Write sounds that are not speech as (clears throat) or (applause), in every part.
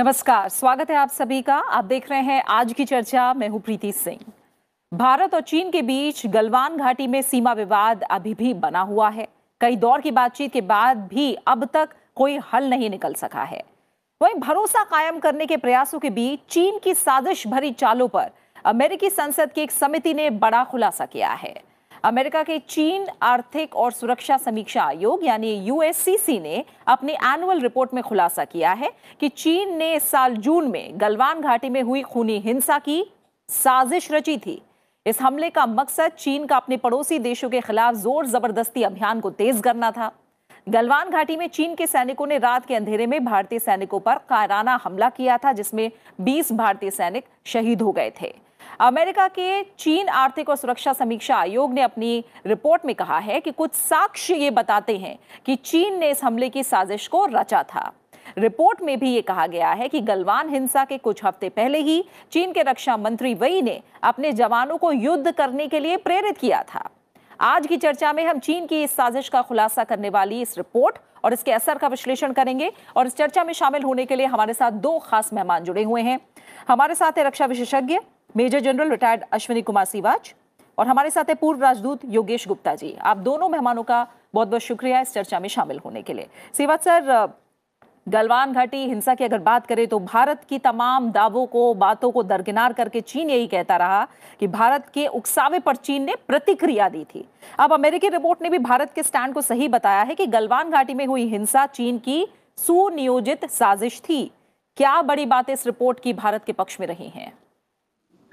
नमस्कार, स्वागत है आप सभी का। आप देख रहे हैं आज की चर्चा। मैं हूँ प्रीति सिंह। भारत और चीन के बीच गलवान घाटी में सीमा विवाद अभी भी बना हुआ है। कई दौर की बातचीत के बाद भी अब तक कोई हल नहीं निकल सका है। वहीं भरोसा कायम करने के प्रयासों के बीच चीन की साजिश भरी चालों पर अमेरिकी संसद की एक समिति ने बड़ा खुलासा किया है। अमेरिका के चीन आर्थिक और सुरक्षा समीक्षा आयोग, यानी यूएससीसी ने अपनी एनुअल रिपोर्ट में खुलासा किया है कि चीन ने इस साल जून में गलवान घाटी में हुई खूनी हिंसा की साजिश रची थी। इस हमले का मकसद चीन का अपने पड़ोसी देशों के खिलाफ ज़ोर ज़बरदस्ती अभियान को तेज करना था। गलवान घाटी में चीन के सैनिकों ने रात के अंधेरे में भारतीय सैनिकों पर कायराना हमला किया था, जिसमें 20 भारतीय सैनिक शहीद हो गए थे। अमेरिका के चीन आर्थिक और सुरक्षा समीक्षा आयोग ने अपनी रिपोर्ट में कहा है कि कुछ साक्ष्य ये बताते हैं कि चीन ने इस हमले की साजिश को रचा था। रिपोर्ट में भी ये कहा गया है कि गलवान हिंसा के कुछ हफ़्ते पहले ही चीन के रक्षा मंत्री वई ने अपने जवानों को युद्ध करने के लिए प्रेरित किया था। आज की चर्चा में हम चीन की इस साजिश का खुलासा करने वाली इस रिपोर्ट और इसके असर का विश्लेषण करेंगे और इस चर्चा में शामिल होने के लिए हमारे साथ दो खास मेहमान जुड़े हुए हैं। हमारे साथ है रक्षा विशेषज्ञ major general retired Ashwini Kumar Siwach और हमारे साथ है पूर्व राजदूत योगेश गुप्ता जी। आप दोनों मेहमानों का बहुत बहुत शुक्रिया इस चर्चा में शामिल होने के लिए। सिवाच सर गलवान घाटी हिंसा की अगर बात करें तो भारत की तमाम दावों को, बातों को दरकिनार करके चीन यही कहता रहा कि भारत के उकसावे पर चीन ने प्रतिक्रिया दी थी। अब अमेरिकी रिपोर्ट ने भी भारत के स्टैंड को सही बताया है कि गलवान घाटी में हुई हिंसा चीन की सुनियोजित साजिश थी। क्या बड़ी बातें इस रिपोर्ट की भारत के पक्ष में रही हैं?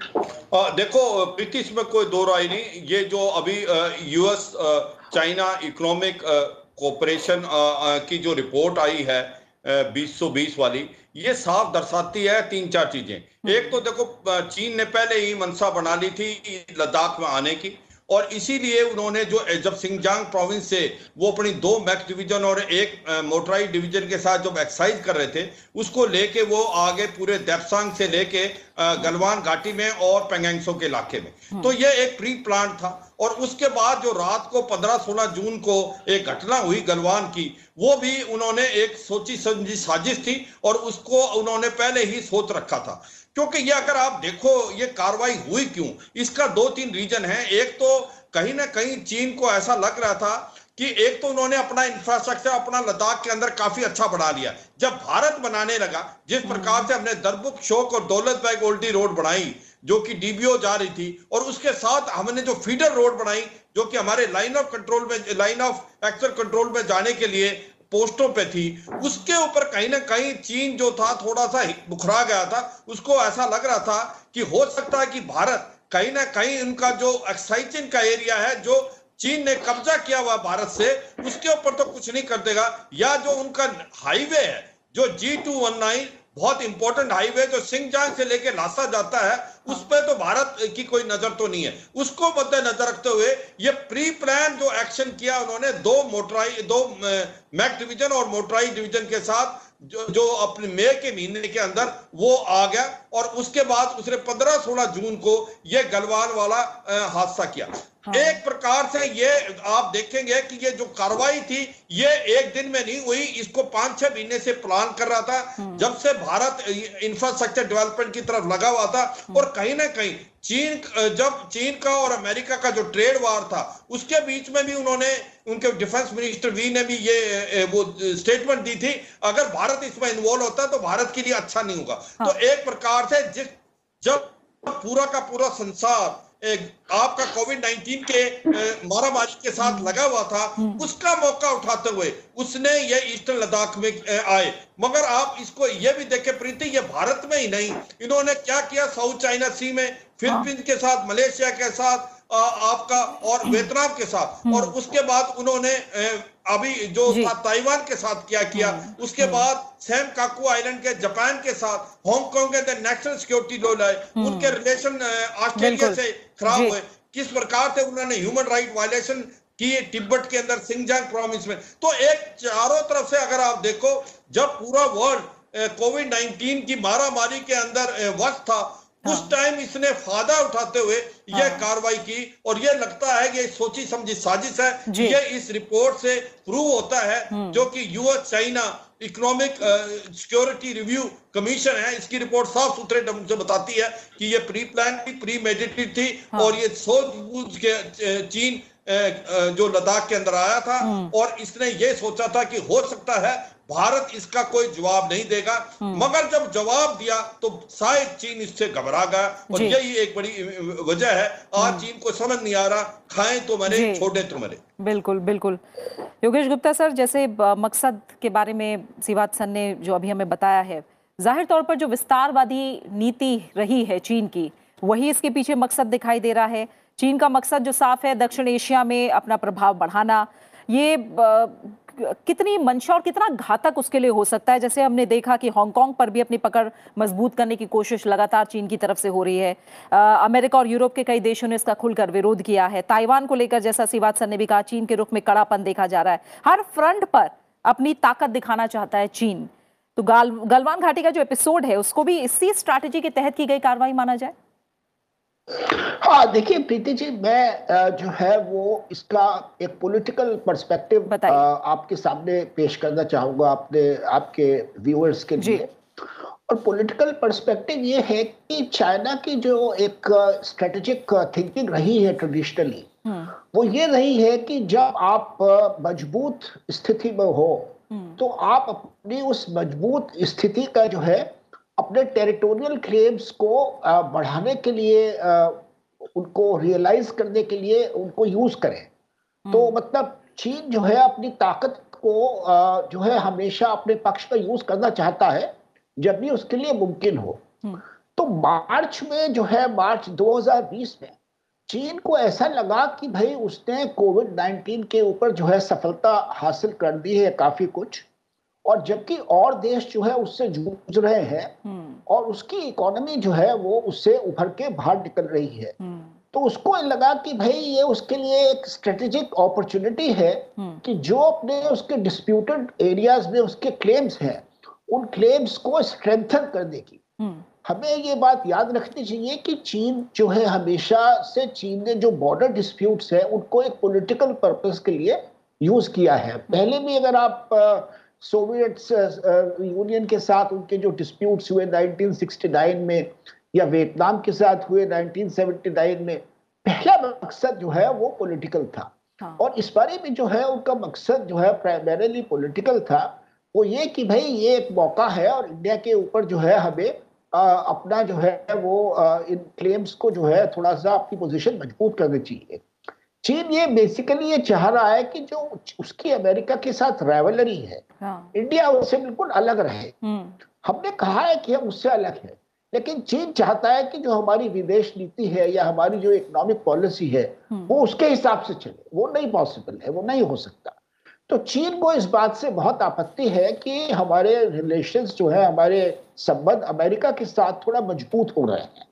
आ, देखो प्रीति इसमें कोई दो राय नहीं। ये जो अभी यूएस चाइना इकोनॉमिक कोऑपरेशन की जो रिपोर्ट आई है बीस सौ बीस वाली ये साफ़ दर्शाती है तीन चार चीज़ें। हम्म। एक तो देखो चीन ने पहले ही मनसा बना ली थी लद्दाख में आने की। और इसीलिए उन्होंने जो जब सिंगजांग प्रोविंस से वो अपनी दो मैक्स डिवीज़न और एक मोटराइज डिवीज़न के साथ जब एक्सरसाइज कर रहे थे उसको लेके वो आगे पूरे देपसांग से लेके गलवान घाटी में और पेंगेंगसो के इलाके में हम्म। तो ये एक प्री प्लान था और उसके बाद जो रात को 15-16 जून को एक घटना हुई गलवान की, वो भी उन्होंने एक सोची समझी साजिश थी और उसको उन्होंने पहले ही सोच रखा था। क्योंकि ये अगर आप देखो, ये कार्रवाई हुई क्यों? इसका दो तीन रीजन है। एक तो कहीं ना कहीं चीन को ऐसा लग रहा था कि एक तो उन्होंने अपना इंफ्रास्ट्रक्चर अपना लद्दाख के अंदर काफ़ी अच्छा बना लिया जब भारत बनाने लगा जिस हम्म। प्रकार से हमने दरबुक शोक और दौलत बैग ओल्टी रोड बनाई जो कि डीबीओ जा रही थी और उसके साथ हमने जो फीडर रोड बनाई जो कि हमारे लाइन ऑफ़ कंट्रोल में लाइन ऑफ़ एक्चुअल कंट्रोल में जाने के लिए पोस्टों पे थी उसके ऊपर कहीं ना कहीं चीन जो था थोड़ा सा बुखरा गया था उसको ऐसा लग रहा था कि हो सकता है कि भारत कहीं ना कहीं उनका जो एक्साइचिन का एरिया है जो चीन ने कब्जा किया हुआ भारत से, उसके ऊपर तो कुछ नहीं कर देगा। या जो उनका हाईवे है, जो जी टू वन नाइन बहुत इंपॉर्टेंट हाईवे जो सिंगजांग से लेके लासा जाता है, उस पर तो भारत की कोई नज़र तो नहीं है। उसको मद्देनजर रखते हुए ये प्री प्लान जो एक्शन किया उन्होंने, दो मोटराई, दो मैक डिवीज़न और मोटराई डिवीज़न के साथ, जो जो अपने मई के महीने के अंदर वो आ गया। और उसके बाद उसने 15-16 जून को यह गलवान वाला हादसा किया हाँ। एक प्रकार से ये आप देखेंगे कि ये जो कार्रवाई थी ये एक दिन में नहीं हुई इसको पाँच छह महीने से प्लान कर रहा था हाँ। जब से भारत इंफ्रास्ट्रक्चर डेवलपमेंट की तरफ़ लगा हुआ था हाँ। और कहीं ना कहीं चीन जब चीन का और अमेरिका का जो ट्रेड वार था उसके बीच में भी उन्होंने उनके डिफेंस मिनिस्टर वी ने भी ये वो स्टेटमेंट दी थी अगर भारत इसमें इन्वॉल्व होता तो भारत के लिए अच्छा नहीं होगा हाँ। तो एक प्रकार से जिस जब पूरा का पूरा संसार आपका कोविड 19 के मारामारी के साथ हम्म। लगा हुआ था हम्म। उसका मौका उठाते हुए उसने ये ईस्टर्न लद्दाख में आए मगर आप इसको ये भी देखे प्रीति ये भारत में ही नहीं इन्होंने क्या किया साउथ चाइना सी में फिलीपींस हाँ। के साथ मलेशिया के साथ आपका और (clears throat) वियतनाम के साथ। हम्म। और उसके बाद उन्होंने अभी जो ताइवान के साथ क्या किया। हम्म। उसके हम्म। बाद सैम काकू आइलैंड के जापान के साथ हांगकांग के नेशनल सिक्योरिटी लॉ लाए। उनके रिलेशन ऑस्ट्रेलिया से खराब हुए। किस प्रकार से उन्होंने ह्यूमन राइट वायलेशन किए तिब्बत के अंदर सिंगजांग प्रोविंस में? तो एक चारों तरफ़ से अगर आप देखो जब पूरा वर्ल्ड कोविड 19 की मारामारी के अंदर वक्त था उस टाइम इसने फ़ायदा उठाते हुए यह कार्रवाई की और यह लगता है कि सोची समझी साजिश है। यह इस रिपोर्ट से प्रूव होता है जो कि US China economic security review commission है। इसकी रिपोर्ट साफ़ सुथरे ढंग से बताती है कि ये प्री प्लान थी प्री मेडिटेड थी हाँ। और ये सोच बूझ के चीन जो लद्दाख के अंदर आया था और इसने ये सोचा था कि हो सकता है भारत इसका कोई जवाब नहीं देगा। मगर जब जवाब दिया तो शायद चीन इससे घबरा गया। और यही एक बड़ी वजह है। आज चीन को समझ नहीं आ रहा खाएँ तो मरे। छोड़े तो मरे। बिल्कुल बिल्कुल। योगेश गुप्ता सर जैसे मकसद के बारे में सिवात सन ने जो अभी हमें बताया है ज़ाहिर तौर पर जो विस्तारवादी नीति रही है चीन की वही इसके पीछे मकसद दिखाई दे रहा है। चीन का मकसद जो साफ़ है दक्षिण एशिया में अपना प्रभाव बढ़ाना। ये कितनी मंशा और कितना घातक उसके लिए हो सकता है? जैसे हमने देखा कि हांगकांग पर भी अपनी पकड़ मज़बूत करने की कोशिश लगातार चीन की तरफ़ से हो रही है। अ, अमेरिका और यूरोप के कई देशों ने इसका खुलकर विरोध किया है। ताइवान को लेकर जैसा सर ने भी कहा चीन के रुख में कड़ापन देखा जा रहा है। हर फ्रंट पर अपनी ताकत दिखाना चाहता है चीन। तो गाल गलवान घाटी का जो एपिसोड है उसको भी इसी स्ट्रैटेजी के तहत की गई कार्रवाई माना जाए? हाँ देखिए प्रीति जी मैं जो है वो इसका एक पॉलिटिकल पर्सपेक्टिव आपके सामने पेश करना चाहूँगा आपने आपके व्यूअर्स के लिए। और पॉलिटिकल पर्सपेक्टिव ये है कि चाइना की जो एक स्ट्रेटेजिक थिंकिंग रही है ट्रेडिशनली वो ये रही है कि जब आप मज़बूत स्थिति में हो तो आप अपनी उस मज़बूत स्थिति का जो है अपने टेरिटोरियल क्लेम्स को बढ़ाने के लिए उनको रियलाइज़ करने के लिए उनको यूज़ करें। तो मतलब चीन जो है अपनी ताकत को जो है हमेशा अपने पक्ष का यूज़ करना चाहता है जब भी उसके लिए मुमकिन हो। तो मार्च में जो है मार्च 2020 में चीन को ऐसा लगा कि भाई उसने कोविड 19 के ऊपर जो है सफलता हासिल कर दी है काफ़ी कुछ। और जबकि और देश जो है उससे जूझ रहे हैं और उसकी इकोनॉमी जो है वो उससे उभर के बाहर निकल रही है। तो उसको लगा कि भाई ये उसके लिए एक स्ट्रेटेजिक अपॉर्चुनिटी है कि जो अपने उसके डिस्प्यूटेड एरियाज़ में उसके क्लेम्स हैं उन क्लेम्स को स्ट्रेंथन करने की। हमें ये बात याद रखनी चाहिए कि चीन जो है हमेशा से चीन ने जो बॉर्डर डिस्प्यूट्स है उनको एक पॉलिटिकल पर्पस के लिए यूज़ किया है। पहले भी अगर आप सोवियत यूनियन के साथ उनके जो डिस्प्यूट्स हुए 1969 में या वियतनाम के साथ हुए 1979 में पहला मकसद जो है वो पॉलिटिकल था हाँ। और इस बारे में जो है उनका मकसद जो है प्राइमरीली पॉलिटिकल था वो ये कि भाई ये एक मौका है और इंडिया के ऊपर जो है हमें आ, अपना जो है वो आ, इन क्लेम्स को जो है थोड़ा सा अपनी पोजीशन मज़बूत करनी चाहिए चीन ये बेसिकली ये चाह रहा है कि जो उसकी अमेरिका के साथ राइवलरी है हाँ। इंडिया उससे बिल्कुल अलग रहे। हम्म। हमने कहा है कि हम उससे अलग है लेकिन चीन चाहता है कि जो हमारी विदेश नीति है या हमारी जो इकोनॉमिक पॉलिसी है वो उसके हिसाब से चले। वो नहीं पॉसिबल है वो नहीं हो सकता। तो चीन को इस बात से बहुत आपत्ति है कि हमारे रिलेशंस जो है हमारे संबंध अमेरिका के साथ थोड़ा मज़बूत हो रहे हैं।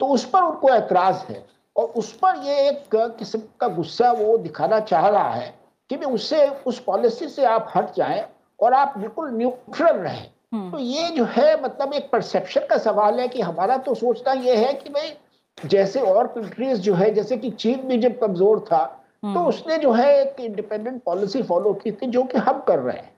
तो उस पर उनको एतराज़ है। और उस पर ये एक किस्म का गुस्सा वो दिखाना चाह रहा है कि भी उससे उस पॉलिसी से आप हट जाएँ और आप बिल्कुल न्यूट्रल रहें। तो ये जो है मतलब एक परसेप्शन का सवाल है कि हमारा तो सोचना ये है कि भाई जैसे और कंट्रीज़ जो है जैसे कि चीन भी जब कमज़ोर था तो उसने जो है एक इंडिपेंडेंट पॉलिसी फॉलो की थी जो कि हम कर रहे हैं।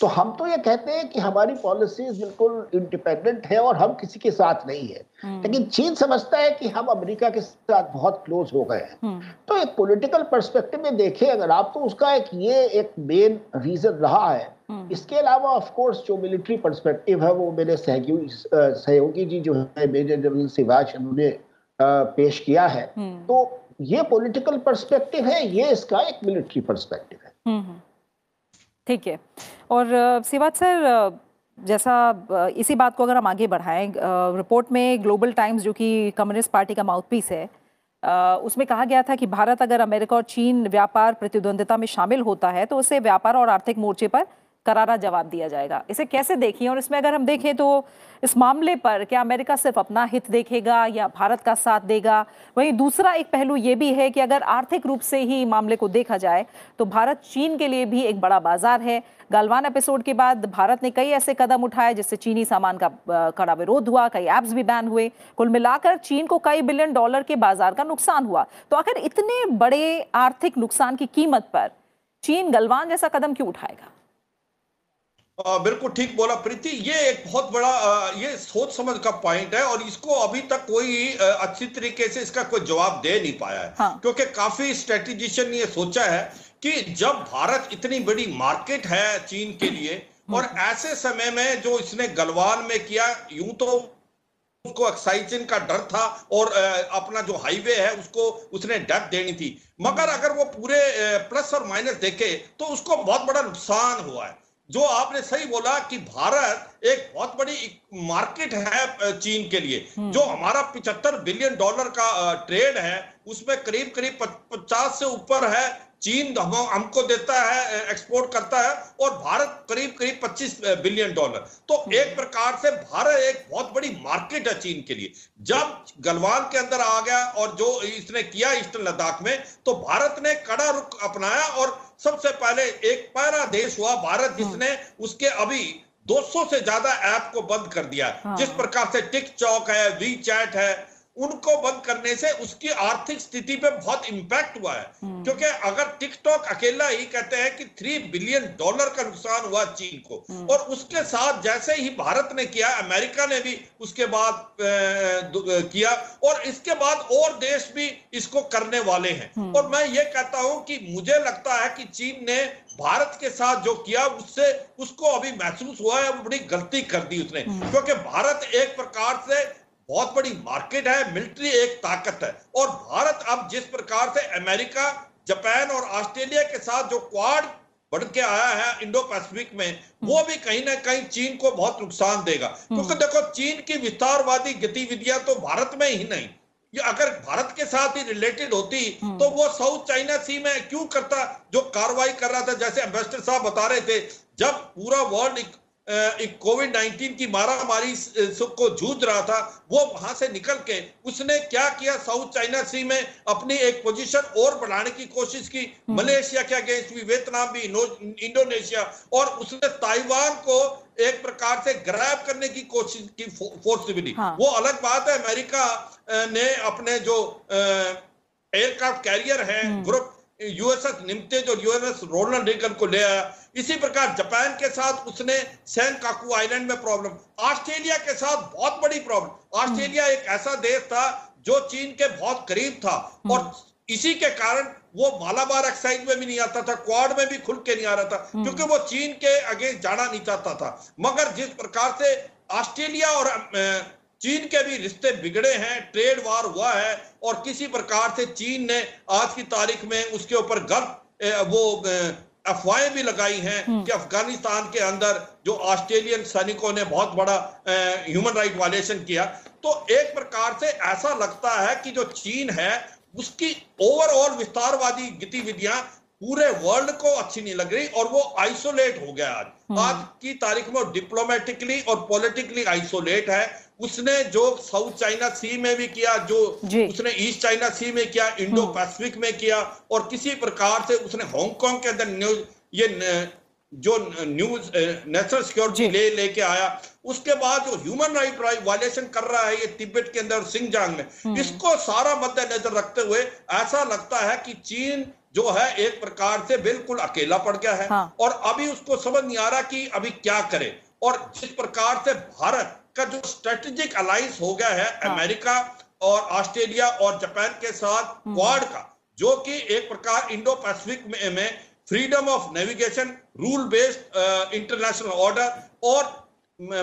तो हम तो ये कहते हैं कि हमारी पॉलिसीज़ बिल्कुल इंडिपेंडेंट है और हम किसी के साथ नहीं है। लेकिन चीन समझता है कि हम अमेरिका के साथ बहुत क्लोज हो गए हैं। तो एक पॉलिटिकल पर्सपेक्टिव में देखें अगर आप तो उसका एक ये एक मेन रीजन रहा है। इसके अलावा ऑफ़ कोर्स जो मिलिट्री पर्सपेक्टिव है वो मेरे सहयोगी सहयोगी जी जो है मेजर जनरल सिवाज उन्होंने पेश किया है। तो ये पॉलिटिकल पर्सपेक्टिव है ये इसका एक मिलिट्री पर्सपेक्टिव है। ठीक है। और सिवात सर जैसा इसी बात को अगर हम आगे बढ़ाएँ रिपोर्ट में ग्लोबल टाइम्स जो कि कम्युनिस्ट पार्टी का माउथपीस है उसमें कहा गया था कि भारत अगर अमेरिका और चीन व्यापार प्रतिद्वंदिता में शामिल होता है तो उसे व्यापार और आर्थिक मोर्चे पर करारा जवाब दिया जाएगा। इसे कैसे देखिए? और इसमें अगर हम देखें तो इस मामले पर क्या अमेरिका सिर्फ़ अपना हित देखेगा या भारत का साथ देगा? वहीं दूसरा एक पहलू ये भी है कि अगर आर्थिक रूप से ही मामले को देखा जाए तो भारत चीन के लिए भी एक बड़ा बाज़ार है। गलवान एपिसोड के बाद भारत ने कई ऐसे कदम उठाए, जिससे चीनी सामान का कड़ा विरोध हुआ, कई ऐप्स भी बैन हुए। कुल मिलाकर चीन को कई बिलियन डॉलर के बाज़ार का नुकसान हुआ। तो आखिर इतने बड़े आर्थिक नुकसान की कीमत पर चीन गलवान जैसा कदम क्यों उठाएगा? बिल्कुल ठीक बोला प्रीति। ये एक बहुत बड़ा ये सोच समझ का पॉइंट है और इसको अभी तक कोई अच्छी तरीके से इसका कोई जवाब दे नहीं पाया है। हाँ। क्योंकि काफ़ी स्ट्रेटेजिशियन ने ये सोचा है कि जब भारत इतनी बड़ी मार्केट है चीन के लिए हम्म। और ऐसे समय में जो इसने गलवान में किया यूँ तो उसको एक्साइजन का डर था और अपना जो हाईवे है उसको उसने डेथ देनी थी। मगर अगर वो पूरे प्लस और माइनस देखे तो उसको बहुत बड़ा नुकसान हुआ है। जो आपने सही बोला कि भारत एक बहुत बड़ी मार्केट है चीन के लिए हम्म। जो हमारा पिछहत्तर बिलियन डॉलर का ट्रेड है उसमें करीब करीब पचास से ऊपर है चीन हम, हमको देता है एक्सपोर्ट करता है और भारत करीब करीब 25 बिलियन डॉलर तो हम्म। एक प्रकार से भारत एक बहुत बड़ी मार्केट है चीन के लिए जब गलवान के अंदर आ गया और जो इसने किया ईस्टर्न लद्दाख में तो भारत ने कड़ा रुख अपनाया और सबसे पहले एक पहला देश हुआ भारत हाँ। जिसने उसके अभी 200 से ज़्यादा ऐप को बंद कर दिया हाँ। जिस प्रकार से टिक चौक है वी चैट है उनको बंद करने से उसकी आर्थिक स्थिति पे बहुत इंपैक्ट हुआ है हम्म। क्योंकि अगर टिकटॉक अकेला ही कहते हैं कि थ्री बिलियन डॉलर का नुकसान हुआ चीन को हम्म। और उसके साथ जैसे ही भारत ने किया अमेरिका ने भी उसके बाद किया और इसके बाद और देश भी इसको करने वाले हैं हम्म। और मैं ये कहता हूँ कि मुझे लगता है कि चीन ने भारत के साथ जो किया उससे उसको अभी महसूस हुआ है बड़ी गलती कर दी उसने क्योंकि भारत एक प्रकार से बहुत बड़ी मार्केट है मिलिट्री एक ताकत है। और भारत अब जिस प्रकार से अमेरिका जापान और ऑस्ट्रेलिया के साथ जो क्वाड बढ़ के आया है इंडो पैसिफिक में वो भी कहीं ना कहीं चीन को बहुत नुकसान देगा। क्योंकि देखो चीन की विस्तारवादी गतिविधियाँ तो भारत में ही नहीं। ये अगर भारत के साथ ही रिलेटेड होती तो वो साउथ चाइना सी में क्यों करता जो कार्रवाई कर रहा था जैसे एम्बेसडर साहब बता रहे थे जब पूरा वर्ल्ड कोविड 19 की मारामारी को जूझ रहा था वो वहाँ से निकल के उसने क्या किया? साउथ चाइना सी में अपनी एक पोजीशन और बढ़ाने की कोशिश की। हम्म। मलेशिया के अगेंस्ट भी वियतनाम भी इंडोनेशिया। और उसने ताइवान को एक प्रकार से ग्रैब करने की कोशिश की फोर्सिबिली हाँ। वो अलग बात है। अमेरिका ने अपने जो एयरक्राफ्ट कैरियर है ग्रुप यूएसएस निम्ते जो यूएसएस रोनल्ड रेगन को ले आया इसी प्रकार जापान के साथ उसने सैन काकू आइलैंड में प्रॉब्लम ऑस्ट्रेलिया के साथ बहुत बड़ी प्रॉब्लम ऑस्ट्रेलिया एक ऐसा देश था जो चीन के बहुत करीब था हम्म। और इसी के कारण वो मालाबार एक्साइज में भी नहीं आता था क्वाड में भी खुल के नहीं आ रहा था हम्म। क्योंकि वो चीन के अगेंस्ट जाना नहीं चाहता था मगर जिस प्रकार से ऑस्ट्रेलिया और चीन के भी रिश्ते बिगड़े हैं ट्रेड वार हुआ है और किसी प्रकार से चीन ने आज की तारीख में उसके ऊपर गलत वो अफवाहें भी लगाई हैं हम्म। कि अफ़गानिस्तान के अंदर जो ऑस्ट्रेलियन सैनिकों ने बहुत बड़ा ह्यूमन राइट वायलेशन किया तो एक प्रकार से ऐसा लगता है कि जो चीन है उसकी ओवरऑल विस्तारवादी गतिविधियाँ पूरे वर्ल्ड को अच्छी नहीं लग रही और वो आइसोलेट हो गया आज हम्म। आज की तारीख में डिप्लोमेटिकली और पॉलिटिकली आइसोलेट है उसने जो साउथ चाइना सी में भी किया जो उसने ईस्ट चाइना सी में किया इंडो हम्म। पैसिफिक में किया और किसी प्रकार से उसने हांगकांग के अंदर न्यूज़ ये जो न्यूज़ नेशनल सिक्योरिटी ले लेके आया उसके बाद जो ह्यूमन राइट वायलेशन कर रहा है ये तिब्बत के अंदर सिंगजांग में हम्म। इसको सारा मद्देनजर रखते हुए ऐसा लगता है कि चीन जो है एक प्रकार से बिल्कुल अकेला पड़ गया है हाँ। और अभी उसको समझ नहीं आ रहा कि अभी क्या करे और जिस प्रकार से भारत का जो स्ट्रेटेजिक अलायंस हो गया है हाँ। अमेरिका और ऑस्ट्रेलिया और जापान के साथ क्वाड हम्म। का जो कि एक प्रकार इंडो पैसिफिक में, में freedom of navigation rule based international order और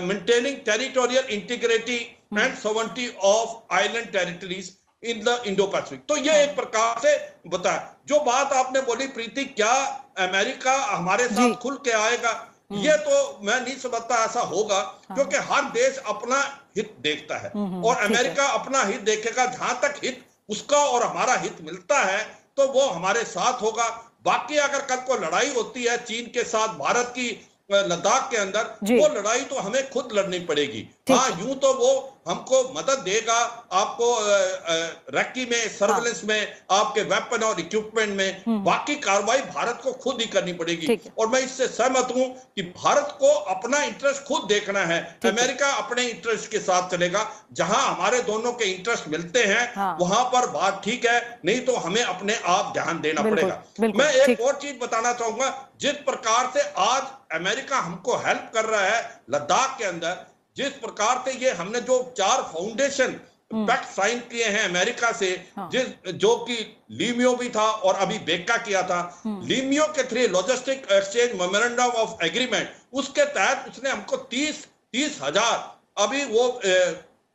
maintaining territorial integrity and sovereignty of island territories in the Indo Pacific तो ये एक प्रकार से बताया। जो बात आपने बोली प्रीति क्या अमेरिका हमारे साथ खुल के आएगा? हम्म। ये तो मैं नहीं समझता ऐसा होगा हाँ। क्योंकि हर देश अपना हित देखता है। हम्म, और अमेरिका अपना हित देखेगा। जहाँ तक हित उसका और हमारा हित मिलता है तो वो हमारे साथ होगा। बाकी अगर कल को लड़ाई होती है चीन के साथ भारत की लद्दाख के अंदर वो लड़ाई तो हमें खुद लड़नी पड़ेगी। हाँ यूँ तो वो हमको मदद देगा आपको अ, अ, रैकी में सर्वेलेंस हाँ। में आपके वेपन और इक्विपमेंट में। बाकी कार्रवाई भारत को खुद ही करनी पड़ेगी। हम्म। और मैं इससे सहमत हूँ कि भारत को अपना इंटरेस्ट खुद देखना है। है। अमेरिका अपने इंटरेस्ट के साथ चलेगा। जहाँ हमारे दोनों के इंटरेस्ट मिलते हैं हाँ। वहाँ पर बात ठीक है। नहीं तो हमें अपने आप ध्यान देना बिल्कुल, पड़ेगा। बिल्कुल, मैं एक और चीज़ बताना चाहूँगा। जिस प्रकार से आज अमेरिका हमको हेल्प कर रहा है लद्दाख के अंदर जिस प्रकार से ये हमने जो चार फाउंडेशन पैक्ट साइन किए हैं अमेरिका से हाँ। जिस जो कि लीमियो भी था और अभी बेका किया था लीमियो के through logistic exchange memorandum of agreement उसके तहत उसने हमको तीस तीस हज़ार अभी वो ए,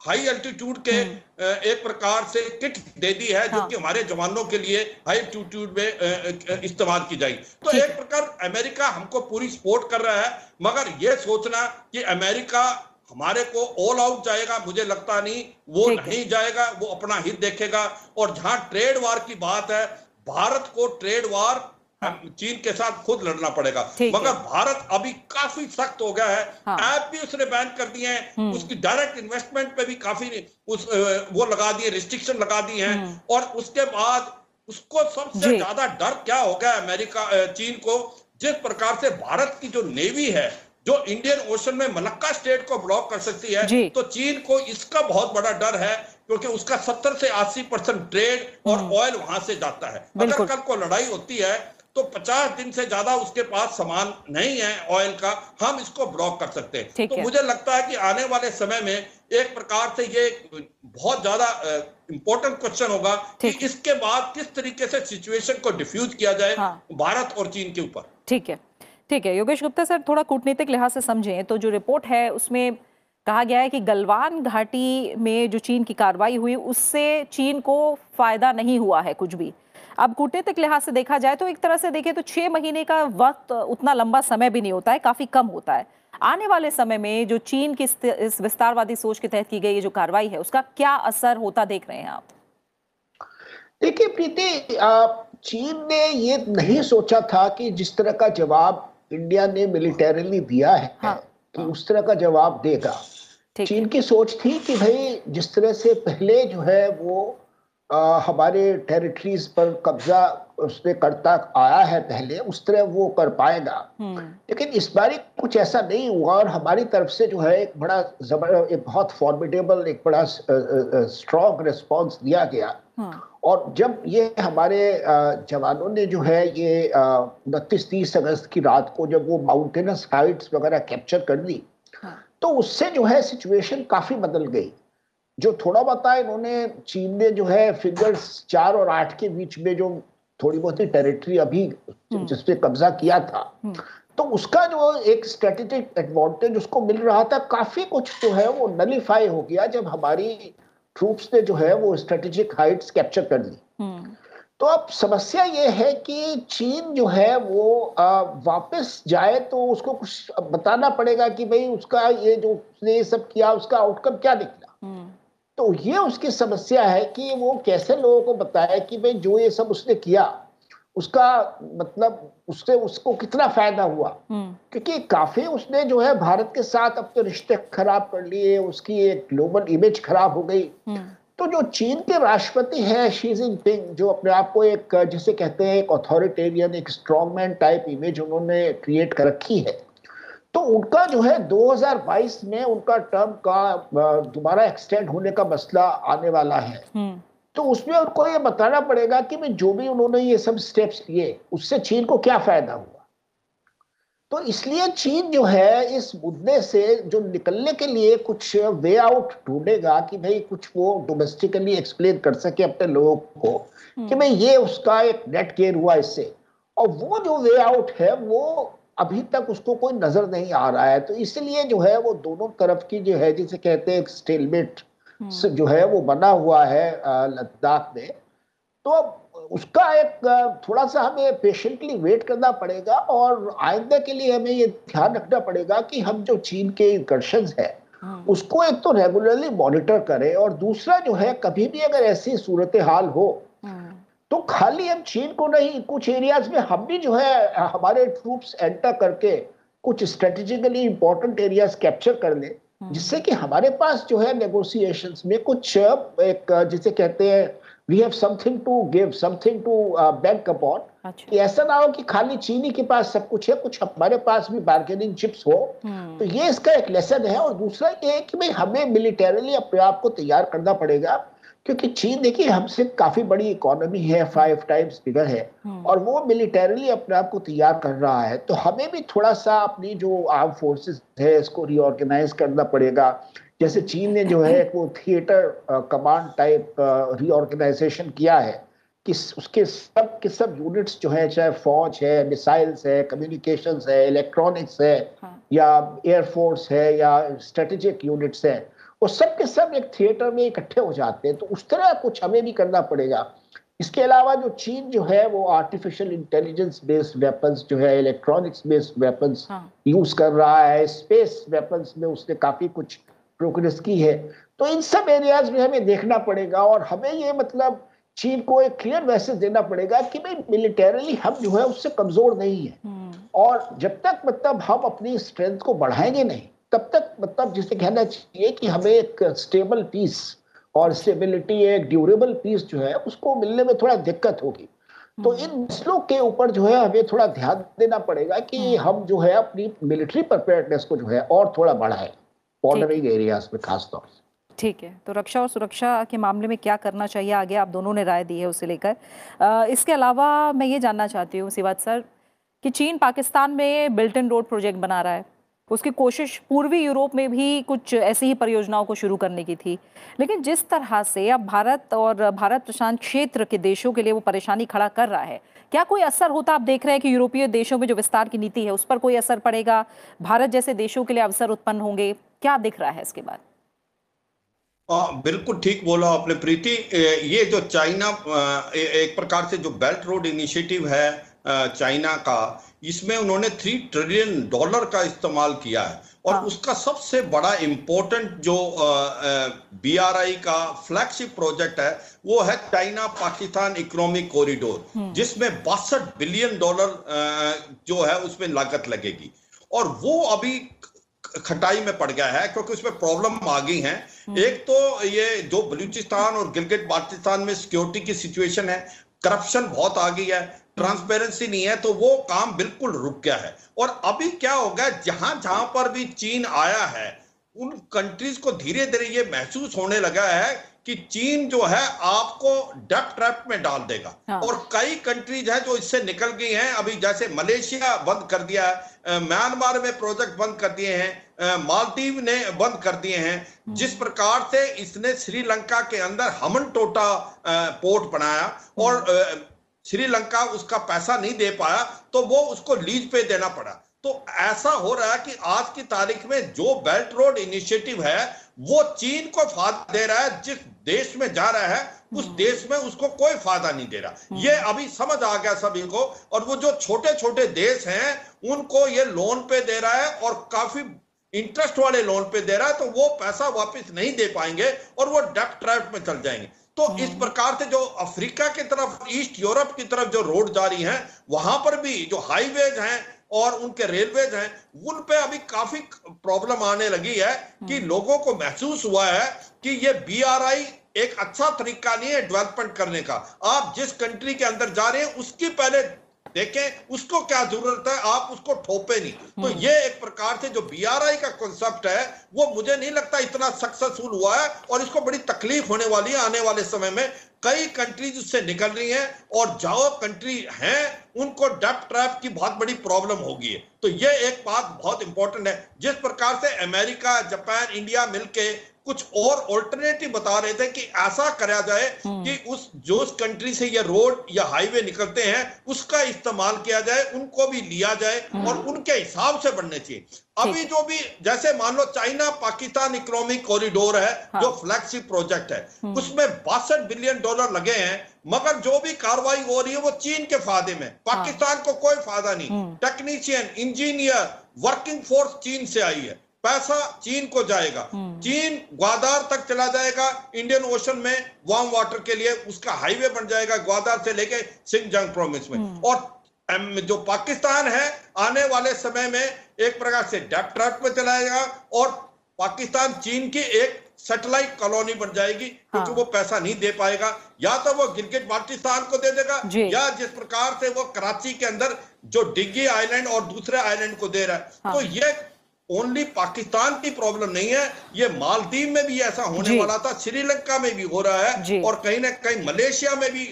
हाई एल्टीट्यूड के एक प्रकार से किट दे दी है जो हाँ। कि हमारे जवानों के लिए हाई एल्टीट्यूड में इस्तेमाल की जाएगी। तो एक प्रकार अमेरिका हमको पूरी सपोर्ट कर रहा है मगर ये सोचना कि अमेरिका हमारे को ऑल आउट जाएगा मुझे लगता नहीं वो नहीं जाएगा वो अपना हित देखेगा। और जहाँ ट्रेड वार की बात है भारत को ट्रेड वार चीन के साथ खुद लड़ना पड़ेगा। मगर भारत अभी काफ़ी सख्त हो गया है। हाँ। ऐप भी उसने बैन कर दिए हैं। उसकी डायरेक्ट इन्वेस्टमेंट पे भी काफ़ी उस वो लगा दिए रिस्ट्रिक्शन लगा दी हैं। और उसके बाद उसको सबसे ज़्यादा डर क्या हो गया अमेरिका चीन को? जिस प्रकार से भारत की जो नेवी है जो इंडियन ओशन में मलक्का स्टेट को ब्लॉक कर सकती है तो चीन को इसका बहुत बड़ा डर है क्योंकि उसका 70 से 80 परसेंट ट्रेड और ऑयल वहाँ से जाता है। अगर कल को लड़ाई होती है तो 50 दिन से ज़्यादा उसके पास सामान नहीं है ऑयल का हम इसको ब्लॉक कर सकते हैं। तो है। मुझे लगता है कि आने वाले समय में एक प्रकार से ये बहुत ज़्यादा इंपॉर्टेंट क्वेश्चन होगा कि इसके बाद किस तरीके से सिचुएशन को डिफ्यूज किया जाए हाँ। भारत और चीन के ऊपर। ठीक है। ठीक है, योगेश गुप्ता सर थोड़ा कूटनीतिक लिहाज से समझें। तो जो रिपोर्ट है, उसमें कहा गया है कि गलवान घाटी में जो चीन की कार्रवाई हुई, उससे चीन को फ़ायदा नहीं हुआ है कुछ भी। अब कूटनीतिक लिहाज से देखा जाए तो एक तरह से देखें तो छह महीने का वक्त उतना लंबा समय भी नहीं होता है, काफ़ी कम होता है। आने वाले समय में जो चीन की इस- विस्तारवादी सोच के तहत की गई जो कार्रवाई है, उसका क्या असर होता देख रहे हैं आप? देखिए प्रीति चीन ने ये नहीं सोचा था कि जिस तरह का जवाब इंडिया ने मिलिटरीली दिया है। हाँ, कि उस तरह का जवाब देगा। चीन की सोच थी कि भाई जिस तरह से पहले जो है वो आ, हमारे टेरिटरीज पर कब्जा उसने करता आया है पहले उस तरह वो कर पाएगा। हम्म। लेकिन इस बार कुछ ऐसा नहीं हुआ और हमारी तरफ़ से जो है एक बड़ा जबर एक बहुत फॉर्मिडेबल एक बड़ा स्ट्रॉन्ग रिस्पॉन्स दिया गया। हाँ। और जब ये हमारे जवानों ने जो है ये उनतीस तीस अगस्त की रात को जब वो माउंटेनस हाइट्स वगैरह कैप्चर कर ली हाँ। तो उससे जो है सिचुएशन काफ़ी बदल गई। जो थोड़ा बता इन्होंने चीन ने जो है फिगर्स चार और आठ के बीच में जो थोड़ी बहुत ही टेरिटरी अभी जिसपे कब्जा किया था हम्म, तो उसका जो एक स्ट्रेटेजिक एडवांटेज उसको मिल रहा था। काफ़ी कुछ जो है वो नलीफाई हो गया जब हमारी ट्रूप्स ने जो है वो स्ट्रेटेजिक हाइट्स कैप्चर कर ली। हम्म। तो अब समस्या ये है कि चीन जो है वो आ, वापस जाए तो उसको कुछ बताना पड़ेगा कि भाई उसका ये जो उसने ये सब किया उसका आउटकम क्या निकला। हम्म। तो ये उसकी समस्या है कि वो कैसे लोगों को बताए कि भाई जो ये सब उसने किया उसका मतलब उससे उसको कितना फ़ायदा हुआ? हम्म। क्योंकि काफ़ी उसने जो है भारत के साथ अपने रिश्ते खराब कर लिए उसकी एक ग्लोबल इमेज खराब हो गई। हम्म। तो जो चीन के राष्ट्रपति है शी जिनपिंग जो अपने आप को एक जिसे कहते हैं एक अथॉरिटेरियन एक स्ट्रॉन्गमैन टाइप इमेज उन्होंने क्रिएट कर रखी है। तो उनका जो है 2022 में उनका टर्म का दोबारा एक्सटेंड होने का मसला आने वाला है। हम्म। तो उसमें उनको ये बताना पड़ेगा कि मैं जो भी उन्होंने ये सब स्टेप्स लिए उससे चीन को क्या फ़ायदा हुआ? तो इसलिए चीन जो है इस मुद्दे से जो निकलने के लिए कुछ वे आउट ढूंढेगा कि भाई कुछ वो डोमेस्टिकली एक्सप्लेन कर सके अपने लोगों को कि भाई ये उसका एक नेट गेन हुआ इससे। और वो जो वे आउट है वो अभी तक उसको कोई नज़र नहीं आ रहा है। तो इसलिए जो है वो दोनों तरफ़ की जो है जिसे कहते हैं स्टेलमेट जो है वो बना हुआ है लद्दाख में। तो उसका एक थोड़ा सा हमें पेशेंटली वेट करना पड़ेगा और आइंदा के लिए हमें ये ध्यान रखना पड़ेगा कि हम जो चीन के इंकर्शन है हम्म उसको एक तो रेगुलरली मॉनिटर करें और दूसरा जो है कभी भी अगर ऐसी सूरत हाल हो हम्म तो खाली हम चीन को नहीं कुछ एरियाज़ में हम भी जो है हमारे ट्रूप्स एंटर करके कुछ स्ट्रेटेजिकली इंपॉर्टेंट एरियाज़ कैप्चर कर ले। जिससे कि हमारे पास जो है नेगोशिएशंस में कुछ एक जिसे कहते हैं we have something to give something to bank upon कि ऐसा ना हो कि खाली चीनी के पास सब कुछ है कुछ हमारे पास भी बार्गेनिंग चिप्स हो। हम्म, तो ये इसका एक लेसन है और दूसरा ये है कि भाई हमें मिलिटेरली अपने आप को तैयार करना पड़ेगा। क्योंकि चीन देखिए हमसे काफ़ी बड़ी इकोनॉमी है फाइव टाइम्स बिगर है। हम्म, और वो मिलिटरीली अपने आप को तैयार कर रहा है। तो हमें भी थोड़ा सा अपनी जो आर्म फोर्सेस है इसको रीऑर्गेनाइज करना पड़ेगा। जैसे चीन ने जो है वो थिएटर कमांड टाइप रीऑर्गेनाइजेशन किया है कि उसके सब के सब यूनिट्स जो है चाहे फौज है मिसाइल्स है कम्युनिकेशंस है इलेक्ट्रॉनिक्स है हाँ। या एयरफोर्स है या स्ट्रेटेजिक यूनिट्स है वो सब के सब एक थिएटर में इकट्ठे हो जाते हैं तो उस तरह कुछ हमें भी करना पड़ेगा। इसके अलावा जो चीन जो है वो आर्टिफिशियल इंटेलिजेंस बेस्ड वेपन्स जो है इलेक्ट्रॉनिक्स बेस्ड वेपन्स यूज़ कर रहा है स्पेस वेपन्स में उसने काफ़ी कुछ प्रोग्रेस की है। तो इन सब एरियाज़ में हमें देखना पड़ेगा और हमें ये मतलब चीन को एक क्लियर मैसेज देना पड़ेगा कि भाई मिलिटरीली हम जो है उससे कमज़ोर नहीं है। हम्म, और जब तक मतलब हम अपनी स्ट्रेंथ को बढ़ाएँगे नहीं तब तक मतलब जिसे कहना चाहिए कि हमें एक स्टेबल पीस और स्टेबिलिटी एक ड्यूरेबल पीस जो है उसको मिलने में थोड़ा दिक्कत होगी। तो इन मसलों के ऊपर जो है हमें थोड़ा ध्यान देना पड़ेगा कि हम जो है अपनी मिलिट्री प्रिपेयर्डनेस को जो है और थोड़ा बढ़ाएँ बॉर्डरिंग एरियाज़ में खासतौर से। ठीक है तो रक्षा और सुरक्षा के मामले में क्या करना चाहिए? आगे आप दोनों ने राय दी है उसे लेकर। इसके अलावा मैं ये जानना चाहती हूँ सिवात सर कि चीन पाकिस्तान में बिल्ट इन रोड प्रोजेक्ट बना रहा है। उसकी कोशिश पूर्वी यूरोप में भी कुछ ऐसी ही परियोजनाओं को शुरू करने की थी। लेकिन जिस तरह से अब भारत और भारत प्रशांत क्षेत्र के देशों के लिए वो परेशानी खड़ा कर रहा है, क्या कोई असर होता? आप देख रहे हैं कि यूरोपीय देशों में जो विस्तार की नीति है, उस पर कोई असर पड़ेगा? भारत जैसे देशों के लिए अवसर उत्पन्न होंगे? क्या दिख रहा है इसके बाद? हाँ बिल्कुल ठीक बोला आपने, प्रीति। ये जो चाइना एक प्रकार से जो बेल्ट रोड इनिशिएटिव है चाइना का इसमें उन्होंने थ्री ट्रिलियन डॉलर का इस्तेमाल किया है। और हाँ। उसका सबसे बड़ा इम्पोर्टेंट जो बीआरआई का फ्लैगशिप प्रोजेक्ट है वो है चाइना पाकिस्तान इकोनॉमिक कॉरिडोर जिसमें बासठ बिलियन डॉलर जो है उसमें लागत लगेगी। और वो अभी खटाई में पड़ गया है क्योंकि उसमें प्रॉब्लम आ गई है। एक तो ये जो बलूचिस्तान और गिलगित बाल्टिस्तान में सिक्योरिटी की सिचुएशन है करप्शन बहुत आ गई है। ट्रांसपेरेंसी नहीं है तो वो काम बिल्कुल रुक गया है। और अभी क्या हो गया जहाँ जहाँ पर भी चीन आया है उन कंट्रीज़ को धीरे धीरे ये महसूस होने लगा है कि चीन जो है आपको डेप ट्रैप में डाल देगा। हाँ। और कई कंट्रीज़ हैं जो इससे निकल गई हैं। अभी जैसे मलेशिया बंद कर दिया है म्यांमार में प्रोजेक्ट बंद कर दिए हैं मालदीव ने बंद कर दिए हैं। जिस प्रकार से इसने श्रीलंका के अंदर हमन टोटा पोर्ट बनाया और अ, श्रीलंका उसका पैसा नहीं दे पाया तो वो उसको लीज पे देना पड़ा। तो ऐसा हो रहा है कि आज की तारीख में जो बेल्ट रोड इनिशिएटिव है वो चीन को फ़ायदा दे रहा है जिस देश में जा रहा है उस देश में उसको कोई फ़ायदा नहीं दे रहा। ये अभी समझ आ गया सभी को और वो जो छोटे छोटे देश हैं उनको ये लोन पे दे रहा है और काफ़ी इंटरेस्ट वाले लोन पे दे रहा है तो वो पैसा वापस नहीं दे पाएँगे और वो डेप्ट ट्रैप में चल जाएँगे। तो इस प्रकार से जो अफ्रीका की तरफ़ ईस्ट यूरोप की तरफ़ जो रोड जारी हैं वहाँ पर भी जो हाईवेज हैं और उनके रेलवेज हैं उन पे अभी काफ़ी प्रॉब्लम आने लगी है कि लोगों को महसूस हुआ है कि ये बीआरआई एक अच्छा तरीका नहीं है डेवलपमेंट करने का। आप जिस कंट्री के अंदर जा रहे हैं उसकी पहले देखें उसको क्या ज़रूरत है? आप उसको ठोपे नहीं। तो ये एक प्रकार से जो बीआरआई का कॉन्सेप्ट है वो मुझे नहीं लगता इतना सक्सेसफुल हुआ है और इसको बड़ी तकलीफ़ होने वाली है आने वाले समय में। कई कंट्रीज़ उससे निकल रही हैं और जो कंट्री हैं उनको डेप ट्रैप की बहुत बड़ी प्रॉब्लम होगी। तो ये एक बात बहुत इंपॉर्टेंट है। जिस प्रकार से अमेरिका जापान इंडिया मिलके कुछ और ऑल्टरनेटिव बता रहे थे कि ऐसा करा जाए कि उस जो उस कंट्री से ये रोड या हाईवे निकलते हैं उसका इस्तेमाल किया जाए उनको भी लिया जाए और उनके हिसाब से बनने चाहिए। अभी जो भी जैसे मान लो चाइना पाकिस्तान इकोनॉमिक कॉरिडोर है हाँ। जो फ्लैगशिप प्रोजेक्ट है उसमें बासठ बिलियन डॉलर लगे हैं मगर जो भी कार्रवाई हो रही है वो चीन के फ़ायदे में। पाकिस्तान को कोई फ़ायदा नहीं। टेक्नीशियन इंजीनियर वर्किंग फोर्स चीन से आई है। पैसा चीन को जाएगा। चीन ग्वादार तक चला जाएगा। इंडियन ओशन में वार्म वाटर के लिए उसका हाईवे बन जाएगा ग्वादार से लेके सिंगजंग प्रोविंस में। और जो पाकिस्तान है आने वाले समय में एक प्रकार से डेप ट्रैप में चला जाएगा और पाकिस्तान चीन की एक सैटेलाइट कॉलोनी बन जाएगी। क्योंकि हाँ। वो पैसा नहीं दे पाएगा। या तो वो गिलगित बाल्टिस्तान को दे देगा या जिस प्रकार से वो कराची के अंदर जो डिग्गी आइलैंड और दूसरे आइलैंड को दे रहा है। हाँ। तो ये ओनली पाकिस्तान की प्रॉब्लम नहीं है। ये मालदीव में भी ऐसा होने वाला था श्रीलंका में भी हो रहा है और कहीं ना कहीं मलेशिया में भी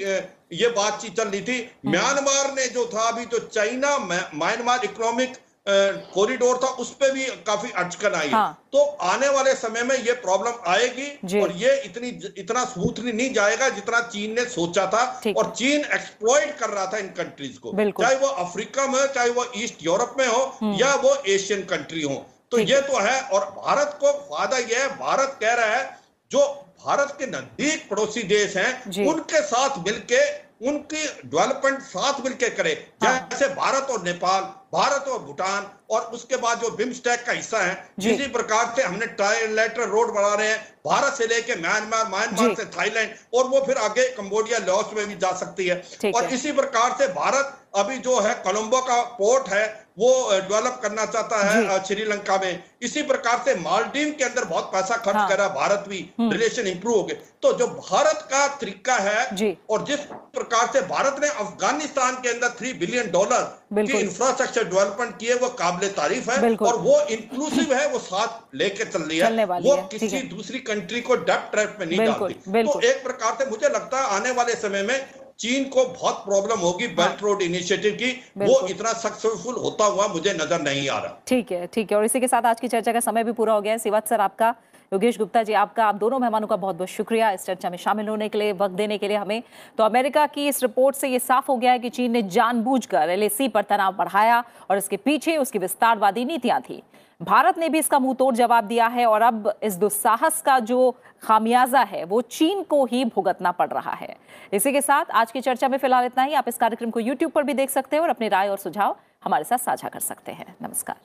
ये बातचीत चल रही थी। म्यांमार ने जो था अभी तो चाइना म्यांमार इकोनॉमिक कॉरिडोर था उस पर भी काफ़ी अटकन आई। हाँ। तो आने वाले समय में ये प्रॉब्लम आएगी और ये इतनी इतना स्मूथली नहीं जाएगा जितना चीन ने सोचा था और चीन एक्सप्लॉइट कर रहा था इन कंट्रीज़ को। चाहे वो अफ्रीका में चाहे वो ईस्ट यूरोप में हो या वो एशियन कंट्री हो। तो ये तो है और भारत को फ़ायदा यह है भारत कह रहा है जो भारत के नज़दीक पड़ोसी देश। हैं उनके साथ मिलके उनकी डेवलपमेंट साथ मिलकर करे। हाँ। जैसे भारत और नेपाल भारत और भूटान और उसके बाद जो बिम्स्टेक का हिस्सा है इसी प्रकार से हमने ट्राइलेटरल रोड बना रहे हैं। भारत से लेके म्यांमार म्यांमार से थाईलैंड और वो फिर आगे कंबोडिया लॉस में भी जा सकती है। और है। इसी प्रकार से भारत अभी जो है कोलंबो का पोर्ट है वो डेवलप करना चाहता है श्रीलंका में। इसी प्रकार से मालदीव के अंदर बहुत पैसा खर्च हाँ। कर रहा भारत भी रिलेशन इंप्रूव हो गए। तो जो भारत का तरीका है और जिस प्रकार से भारत ने अफ़गानिस्तान के अंदर थ्री बिलियन डॉलर की इंफ्रास्ट्रक्चर डेवलपमेंट की है वो काबिल तारीफ़ है और वो इंक्लूसिव है वो साथ लेके चल रही है। वो किसी दूसरी कंट्री को डेप ट्रैप में नहीं डालती। तो एक प्रकार से मुझे लगता है आने वाले समय में चीन को बहुत प्रॉब्लम होगी बेल्ट रोड इनिशिएटिव की। वो इतना सक्सेसफुल होता हुआ मुझे नज़र नहीं आ रहा। ठीक है ठीक है। और इसी के साथ आज की चर्चा का समय भी पूरा हो गया है। सिवात सर आपका योगेश गुप्ता जी आपका आप दोनों मेहमानों का बहुत बहुत शुक्रिया इस चर्चा में शामिल होने के लिए वक्त देने के लिए हमें। तो अमेरिका की इस रिपोर्ट से ये साफ़ हो गया है कि चीन ने जानबूझकर एलएसी पर तनाव बढ़ाया और इसके पीछे उसकी विस्तारवादी नीतियाँ थी। भारत ने भी इसका मुँह तोड़ जवाब दिया है और अब इस दुस्साहस का जो खामियाजा है, वो चीन को ही भुगतना पड़ रहा है। इसी के साथ आज की चर्चा में फ़िलहाल इतना ही। आप इस कार्यक्रम को यूट्यूब पर भी देख सकते हैं और अपनी राय और सुझाव हमारे साथ साझा कर सकते हैं। नमस्कार।